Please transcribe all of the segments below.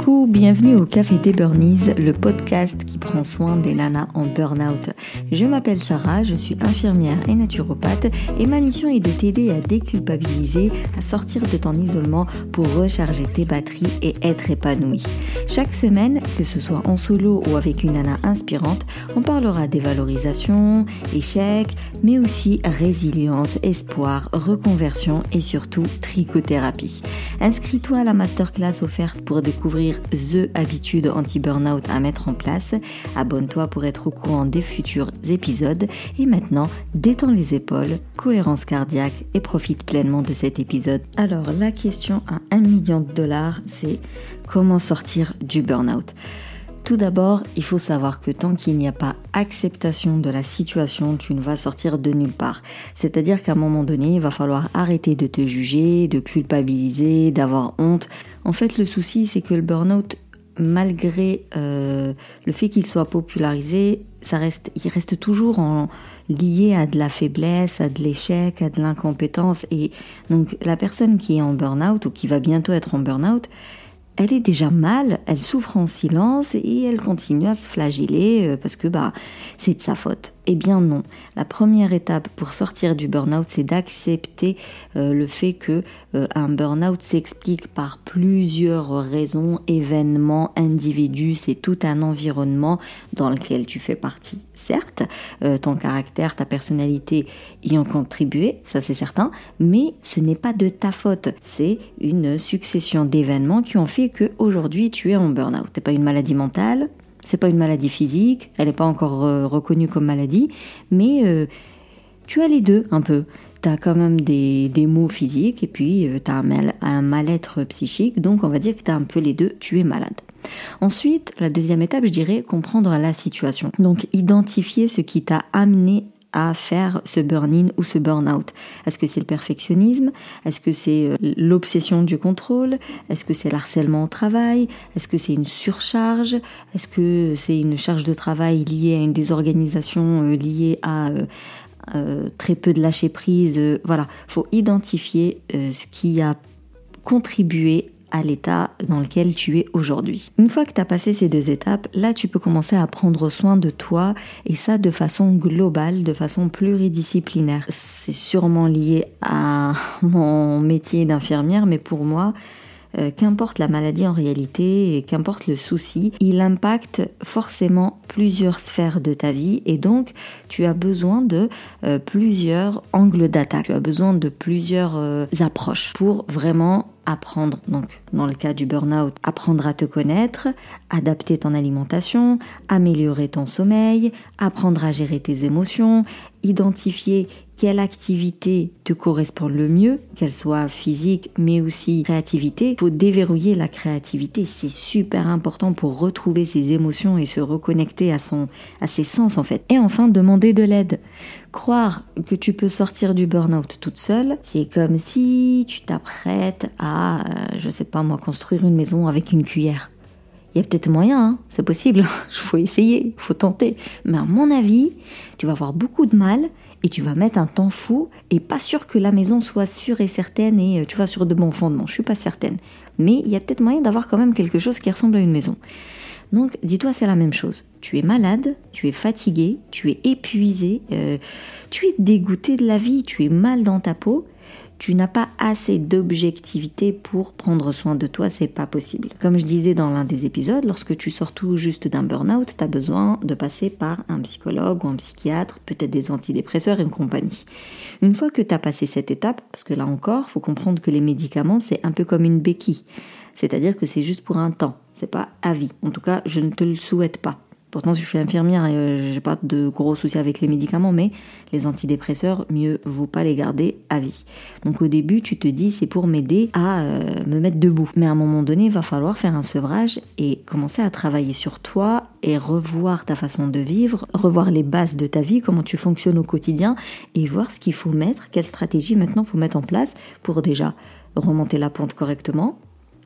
Coucou, bienvenue au Café des Burnies, le podcast qui prend soin des nanas en burn-out. Je m'appelle Sarah, je suis infirmière et naturopathe et ma mission est de t'aider à déculpabiliser, à sortir de ton isolement pour recharger tes batteries et être épanouie. Chaque semaine, que ce soit en solo ou avec une nana inspirante, on parlera des valorisations, échecs, mais aussi résilience, espoir, reconversion et surtout trichothérapie. Inscris-toi à la masterclass offerte pour découvrir The Habitude anti-burnout à mettre en place. Abonne-toi pour être au courant des futurs épisodes. Et maintenant, détends les épaules, cohérence cardiaque et profite pleinement de cet épisode. Alors, la question à 1 million de dollars, c'est comment sortir du burnout? Tout d'abord, il faut savoir que tant qu'il n'y a pas acceptation de la situation, tu ne vas sortir de nulle part. C'est-à-dire qu'à un moment donné, il va falloir arrêter de te juger, de culpabiliser, d'avoir honte. En fait, le souci, c'est que le burn-out, malgré euh, le fait qu'il soit popularisé, ça reste, il reste toujours lié à de la faiblesse, à de l'échec, à de l'incompétence. Et donc, la personne qui est en burn-out ou qui va bientôt être en burn-out, elle est déjà mal, elle souffre en silence et elle continue à se flageller euh, parce que bah c'est de sa faute. Eh bien non. La première étape pour sortir du burn-out, c'est d'accepter euh, le fait que euh, un burn-out s'explique par plusieurs raisons, événements, individus, c'est tout un environnement dans lequel tu fais partie. Certes, ton caractère, ta personnalité y ont contribué, ça c'est certain, mais ce n'est pas de ta faute. C'est une succession d'événements qui ont fait que aujourd'hui tu es en burn-out. Pas une maladie mentale, c'est pas une maladie physique, elle n'est pas encore euh, reconnue comme maladie, mais euh, tu as les deux un peu. Tu as quand même des, des maux physiques et puis euh, tu as un, mal-être psychique, donc on va dire que tu as un peu les deux, tu es malade. Ensuite, la deuxième étape, je dirais comprendre la situation. Donc identifier ce qui t'a amené à faire ce burn-in ou ce burn-out. Est-ce que c'est le perfectionnisme? Est-ce que c'est euh, l'obsession du contrôle? Est-ce que c'est l'harcèlement au travail? Est-ce que c'est une surcharge? Est-ce que c'est une charge de travail liée à une désorganisation euh, liée à euh, très peu de lâcher prise Voilà, faut identifier ce qui a contribué à l'état dans lequel tu es aujourd'hui. Une fois que tu as passé ces deux étapes, là tu peux commencer à prendre soin de toi et ça de façon globale, de façon pluridisciplinaire. C'est sûrement lié à mon métier d'infirmière, mais pour moi, euh, qu'importe la maladie en réalité et qu'importe le souci, il impacte forcément plusieurs sphères de ta vie et donc tu as besoin de euh, plusieurs angles d'attaque, tu as besoin de plusieurs euh, approches pour vraiment apprendre, donc dans le cas du burn-out, apprendre à te connaître, adapter ton alimentation, améliorer ton sommeil, apprendre à gérer tes émotions, identifier quelle activité te correspond le mieux, qu'elle soit physique mais aussi créativité. Il faut déverrouiller la créativité, c'est super important pour retrouver ses émotions et se reconnecter à son à ses sens en fait. Et enfin demander de l'aide. Croire que tu peux sortir du burn-out toute seule, c'est comme si tu t'apprêtes à euh, je sais pas moi construire une maison avec une cuillère. Il y a peut-être moyen, hein, c'est possible. Il faut essayer, il faut tenter. Mais à mon avis, tu vas avoir beaucoup de mal et tu vas mettre un temps fou et pas sûr que la maison soit sûre et certaine et euh, tu vas sur de bons fondements. Je suis pas certaine. Mais il y a peut-être moyen d'avoir quand même quelque chose qui ressemble à une maison. Donc dis-toi c'est la même chose. Tu es malade, tu es fatigué, tu es épuisé, euh, tu es dégoûté de la vie, tu es mal dans ta peau tu n'as pas assez d'objectivité pour prendre soin de toi, c'est pas possible. Comme je disais dans l'un des épisodes, lorsque tu sors tout juste d'un burn-out, tu as besoin de passer par un psychologue ou un psychiatre, peut-être des antidépresseurs et une compagnie. Une fois que tu as passé cette étape, parce que là encore, faut comprendre que les médicaments, c'est un peu comme une béquille. C'est-à-dire que c'est juste pour un temps, c'est pas à vie. En tout cas, je ne te le souhaite pas. Pourtant, si je suis infirmière euh, j'ai pas de gros soucis avec les médicaments, mais les antidépresseurs, mieux vaut pas les garder à vie. Donc au début, tu te dis c'est pour m'aider à euh, me mettre debout. Mais à un moment donné, il va falloir faire un sevrage et commencer à travailler sur toi et revoir ta façon de vivre, revoir les bases de ta vie, comment tu fonctionnes au quotidien et voir ce qu'il faut mettre, quelle stratégie maintenant faut mettre en place pour déjà remonter la pente correctement,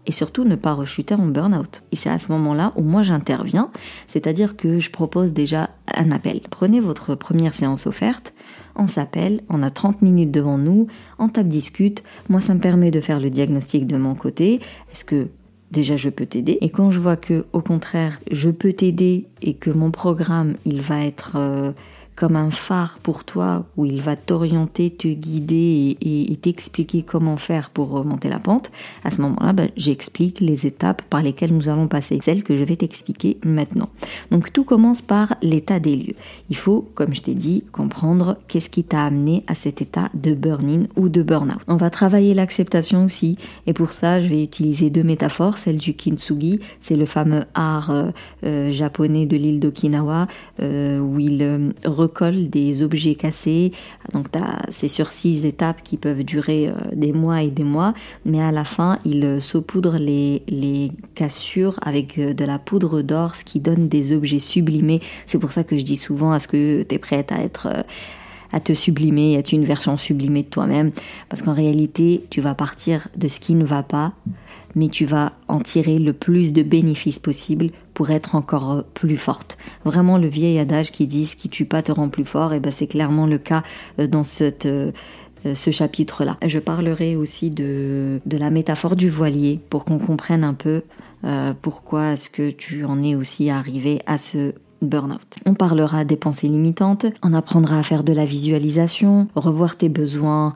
et surtout ne pas rechuter en burn-out. Et c'est à ce moment-là où moi j'interviens, c'est-à-dire que je propose déjà un appel. Prenez votre première séance offerte, on s'appelle, on a 30 minutes devant nous, on tape discute, moi ça me permet de faire le diagnostic de mon côté. Est-ce que déjà je peux t'aider? Et quand je vois que au contraire je peux t'aider et que mon programme il va être euh, comme un phare pour toi où il va t'orienter, te guider et, t'expliquer comment faire pour remonter la pente, à ce moment-là, bah, j'explique les étapes par lesquelles nous allons passer, celles que je vais t'expliquer maintenant. Donc tout commence par l'état des lieux. Il faut, comme je t'ai dit, comprendre qu'est-ce qui t'a amené à cet état de burn-in ou de burn-out. On va travailler l'acceptation aussi, et pour ça, je vais utiliser deux métaphores, celle du kintsugi, c'est le fameux art euh, euh, japonais de l'île d'Okinawa, euh, où il recolle des objets cassés. Donc c'est sur six étapes qui peuvent durer euh, des mois et des mois, mais à la fin il euh, saupoudre les, les cassures avec euh, de la poudre d'or, ce qui donne des objets sublimés. C'est pour ça que je dis souvent est-ce que tu es prête à être à te sublimer, être une version sublimée de toi-même, parce qu'en réalité, tu vas partir de ce qui ne va pas, mais tu vas en tirer le plus de bénéfices possible pour être encore plus forte. Vraiment le vieil adage qui dit ce qui tue pas te rend plus fort, et ben c'est clairement le cas euh, dans euh, euh, ce chapitre-là. Je parlerai aussi de, de la métaphore du voilier pour qu'on comprenne un peu pourquoi est-ce que tu en es aussi arrivé à ce burn-out. On parlera des pensées limitantes, on apprendra à faire de la visualisation, revoir tes besoins,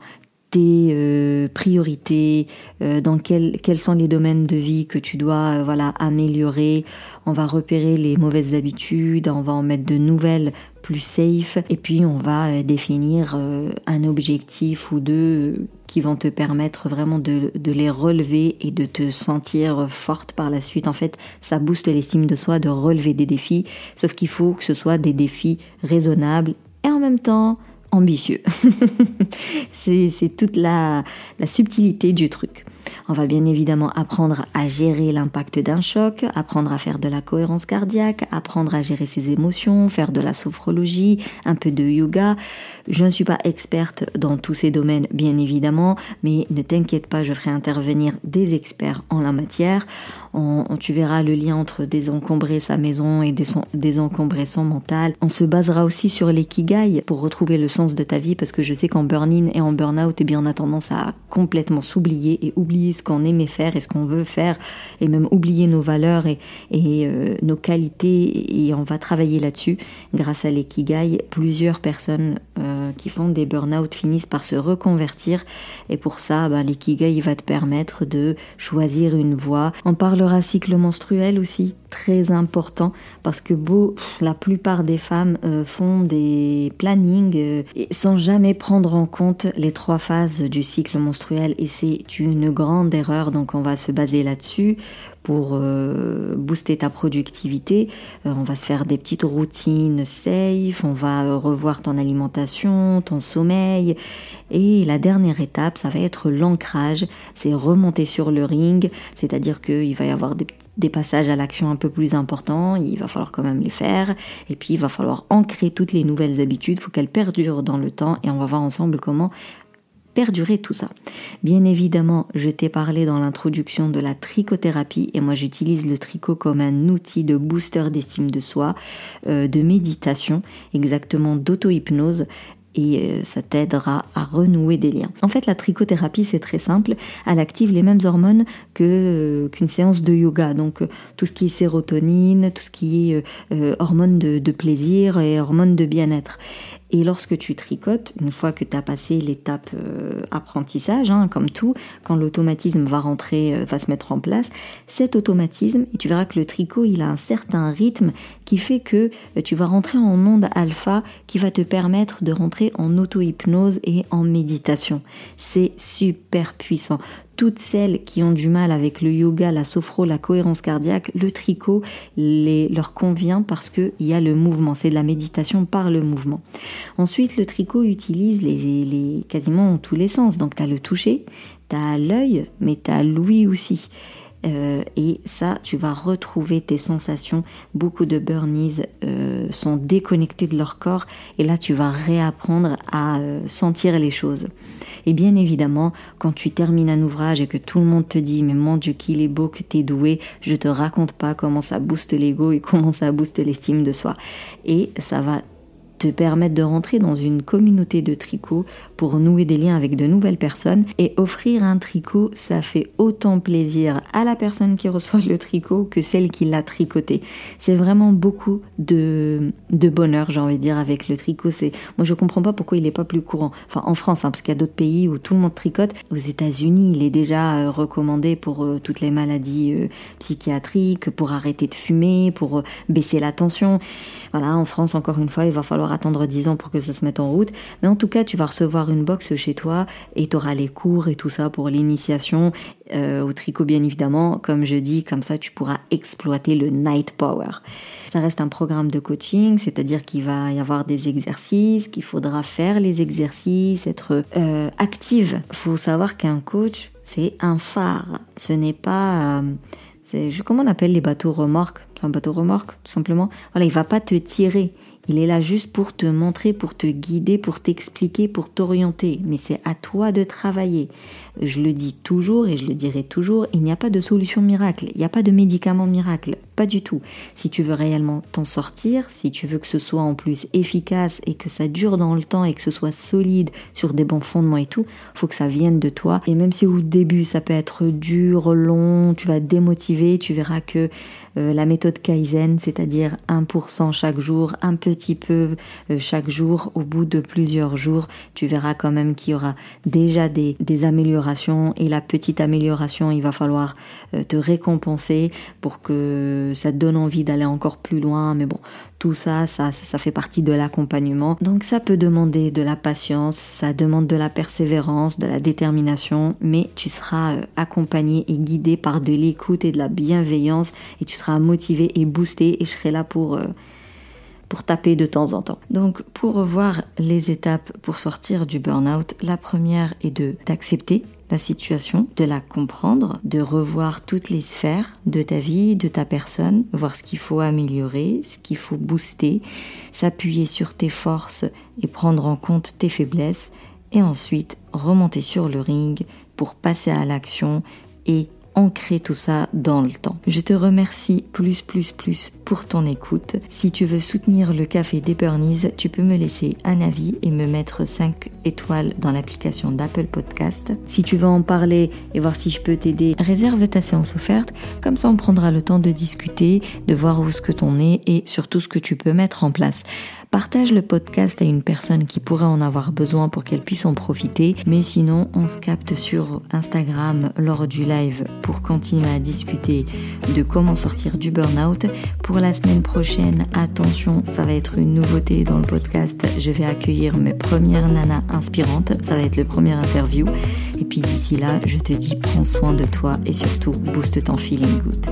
tes euh, priorités, euh, dans quels sont les domaines de vie que tu dois euh, voilà améliorer. On va repérer les mauvaises habitudes, on va en mettre de nouvelles plus safe, et puis on va définir un objectif ou deux qui vont te permettre vraiment de, de, les relever et de te sentir forte par la suite. En fait, ça booste l'estime de soi de relever des défis, sauf qu'il faut que ce soit des défis raisonnables. Et en même temps ambitieux. c'est toute la, subtilité du truc. On va bien évidemment apprendre à gérer l'impact d'un choc, apprendre à faire de la cohérence cardiaque, apprendre à gérer ses émotions, faire de la sophrologie, un peu de yoga. Je ne suis pas experte dans tous ces domaines, bien évidemment, mais ne t'inquiète pas, je ferai intervenir des experts en la matière. On, tu verras le lien entre désencombrer sa maison et désencombrer son mental. On se basera aussi sur l'ikigai pour retrouver le sens de ta vie parce que je sais qu'en burn-in et en burn-out, eh bien, on a tendance à complètement s'oublier et oublier ce qu'on aimait faire et ce qu'on veut faire et même oublier nos valeurs et, euh, nos qualités et on va travailler là-dessus grâce à l'ikigai. Plusieurs personnes euh, qui font des burn-out finissent par se reconvertir et pour ça, ben, va te permettre de choisir une voie. On parlera cycle menstruel aussi très important parce que beau, la plupart des femmes euh, font des plannings euh, sans jamais prendre en compte les trois phases du cycle menstruel. Et c'est une grande erreur donc on va se baser là-dessus pour euh, booster ta productivité. on va se faire des petites routines safe, on va revoir ton alimentation, ton sommeil. Et la dernière étape ça va être l'ancrage, c'est remonter sur le ring, c'est-à-dire qu'il va y avoir des des passages à l'action un peu plus importants, il va falloir quand même les faire, et puis il va falloir ancrer toutes les nouvelles habitudes, il faut qu'elles perdurent dans le temps, et on va voir ensemble comment perdurer tout ça. Bien évidemment, je t'ai parlé dans l'introduction de la trichothérapie et moi j'utilise le tricot comme un outil de booster d'estime de soi, euh, de méditation, exactement d'auto-hypnose et euh, ça t'aidera à renouer des liens. En fait, la trichothérapie, c'est très simple. Elle active les mêmes hormones que euh, qu'une séance de yoga. Donc, tout ce qui est sérotonine, tout ce qui est hormones de, de, plaisir et hormones de bien-être. Et lorsque tu tricotes, une fois que tu as passé l'étape euh, apprentissage, hein, comme tout, quand l'automatisme va rentrer, euh, va se mettre en place, cet automatisme, et tu verras que le tricot, il a un certain rythme qui fait que euh, tu vas rentrer en onde alpha qui va te permettre de rentrer en auto-hypnose et en méditation. C'est super puissant toutes celles qui ont du mal avec le yoga, la sophro, la cohérence cardiaque, le tricot les, leur convient parce qu'il y a le mouvement. C'est de la méditation par le mouvement. Ensuite, le tricot utilise les, quasiment tous les sens. Donc, tu as le toucher, tu as l'œil, mais tu as l'ouïe aussi. Euh, et ça, tu vas retrouver tes sensations. Beaucoup de burnies euh, sont déconnectés de leur corps et là, tu vas réapprendre à euh, sentir les choses. Et bien évidemment, quand tu termines un ouvrage et que tout le monde te dit mais mon Dieu qu'il est beau, que t'es doué, je te raconte pas comment ça booste l'ego et comment ça booste l'estime de soi. Et ça va te permettre de rentrer dans une communauté de tricot pour nouer des liens avec de nouvelles personnes et offrir un tricot, ça fait autant plaisir à la personne qui reçoit le tricot que celle qui l'a tricoté. C'est vraiment beaucoup de, de bonheur, j'ai envie de dire, avec le tricot. C'est, moi, je comprends pas pourquoi il n'est pas plus courant. Enfin, en France, hein, parce qu'il y a d'autres pays où tout le monde tricote. Aux États-Unis, il est déjà euh, recommandé pour euh, toutes les maladies euh, psychiatriques, pour arrêter de fumer, pour baisser la tension. Voilà, en France, encore une fois, il va falloir attendre 10 ans pour que ça se mette en route. Mais en tout cas, tu vas recevoir une box chez toi et tu auras les cours et tout ça pour l'initiation au tricot, bien évidemment. Comme je dis, comme ça, tu pourras exploiter le night power. Ça reste un programme de coaching, c'est-à-dire qu'il va y avoir des exercices, qu'il faudra faire les exercices, être euh, active. Faut savoir qu'un coach, c'est un phare. Ce n'est pas... Euh, comment on appelle les bateaux remorques? C'est un bateau remorque, tout simplement. Voilà, il va pas te tirer. Il est là juste pour te montrer, pour te guider, pour t'expliquer, pour t'orienter. Mais c'est à toi de travailler. Je le dis toujours et je le dirai toujours, il n'y a pas de solution miracle, il n'y a pas de médicament miracle, pas du tout. Si tu veux réellement t'en sortir, si tu veux que ce soit en plus efficace et que ça dure dans le temps et que ce soit solide sur des bons fondements et tout, faut que ça vienne de toi. Et même si au début ça peut être dur, long, tu vas te démotiver, tu verras que euh, la méthode Kaizen, c'est-à-dire 1% chaque jour, un petit peu euh, chaque jour, au bout de plusieurs jours, tu verras quand même qu'il y aura déjà des, des améliorations et la petite amélioration, il va falloir euh, te récompenser pour que ça donne envie d'aller encore plus loin. Mais bon, tout ça, ça, ça fait partie de l'accompagnement. Donc ça peut demander de la patience, ça demande de la persévérance, de la détermination, mais tu seras accompagné et guidé par de l'écoute et de la bienveillance et tu seras motivé et boosté et je serai là pour, euh, taper de temps en temps. Donc pour revoir les étapes pour sortir du burn-out, la première est de d'accepter la situation, de la comprendre, de revoir toutes les sphères de ta vie, de ta personne, voir ce qu'il faut améliorer, ce qu'il faut booster, s'appuyer sur tes forces et prendre en compte tes faiblesses, et ensuite remonter sur le ring pour passer à l'action et ancrer tout ça dans le temps. Je te remercie plus plus plus pour ton écoute. Si tu veux soutenir le café des Burnies, tu peux me laisser un avis et me mettre 5 étoiles dans l'application d'Apple Podcast. Si tu veux en parler et voir si je peux t'aider, réserve ta séance offerte. Comme ça, on prendra le temps de discuter, de voir où ce que t'en es et surtout ce que tu peux mettre en place. Partage le podcast à une personne qui pourrait en avoir besoin pour qu'elle puisse en profiter. Mais sinon, on se capte sur Instagram lors du live pour continuer à discuter de comment sortir du burn-out. Pour la semaine prochaine, attention, ça va être une nouveauté dans le podcast. Je vais accueillir mes premières nanas inspirantes. Ça va être le premier interview. Et puis d'ici là, je te dis prends soin de toi et surtout booste ton feeling good.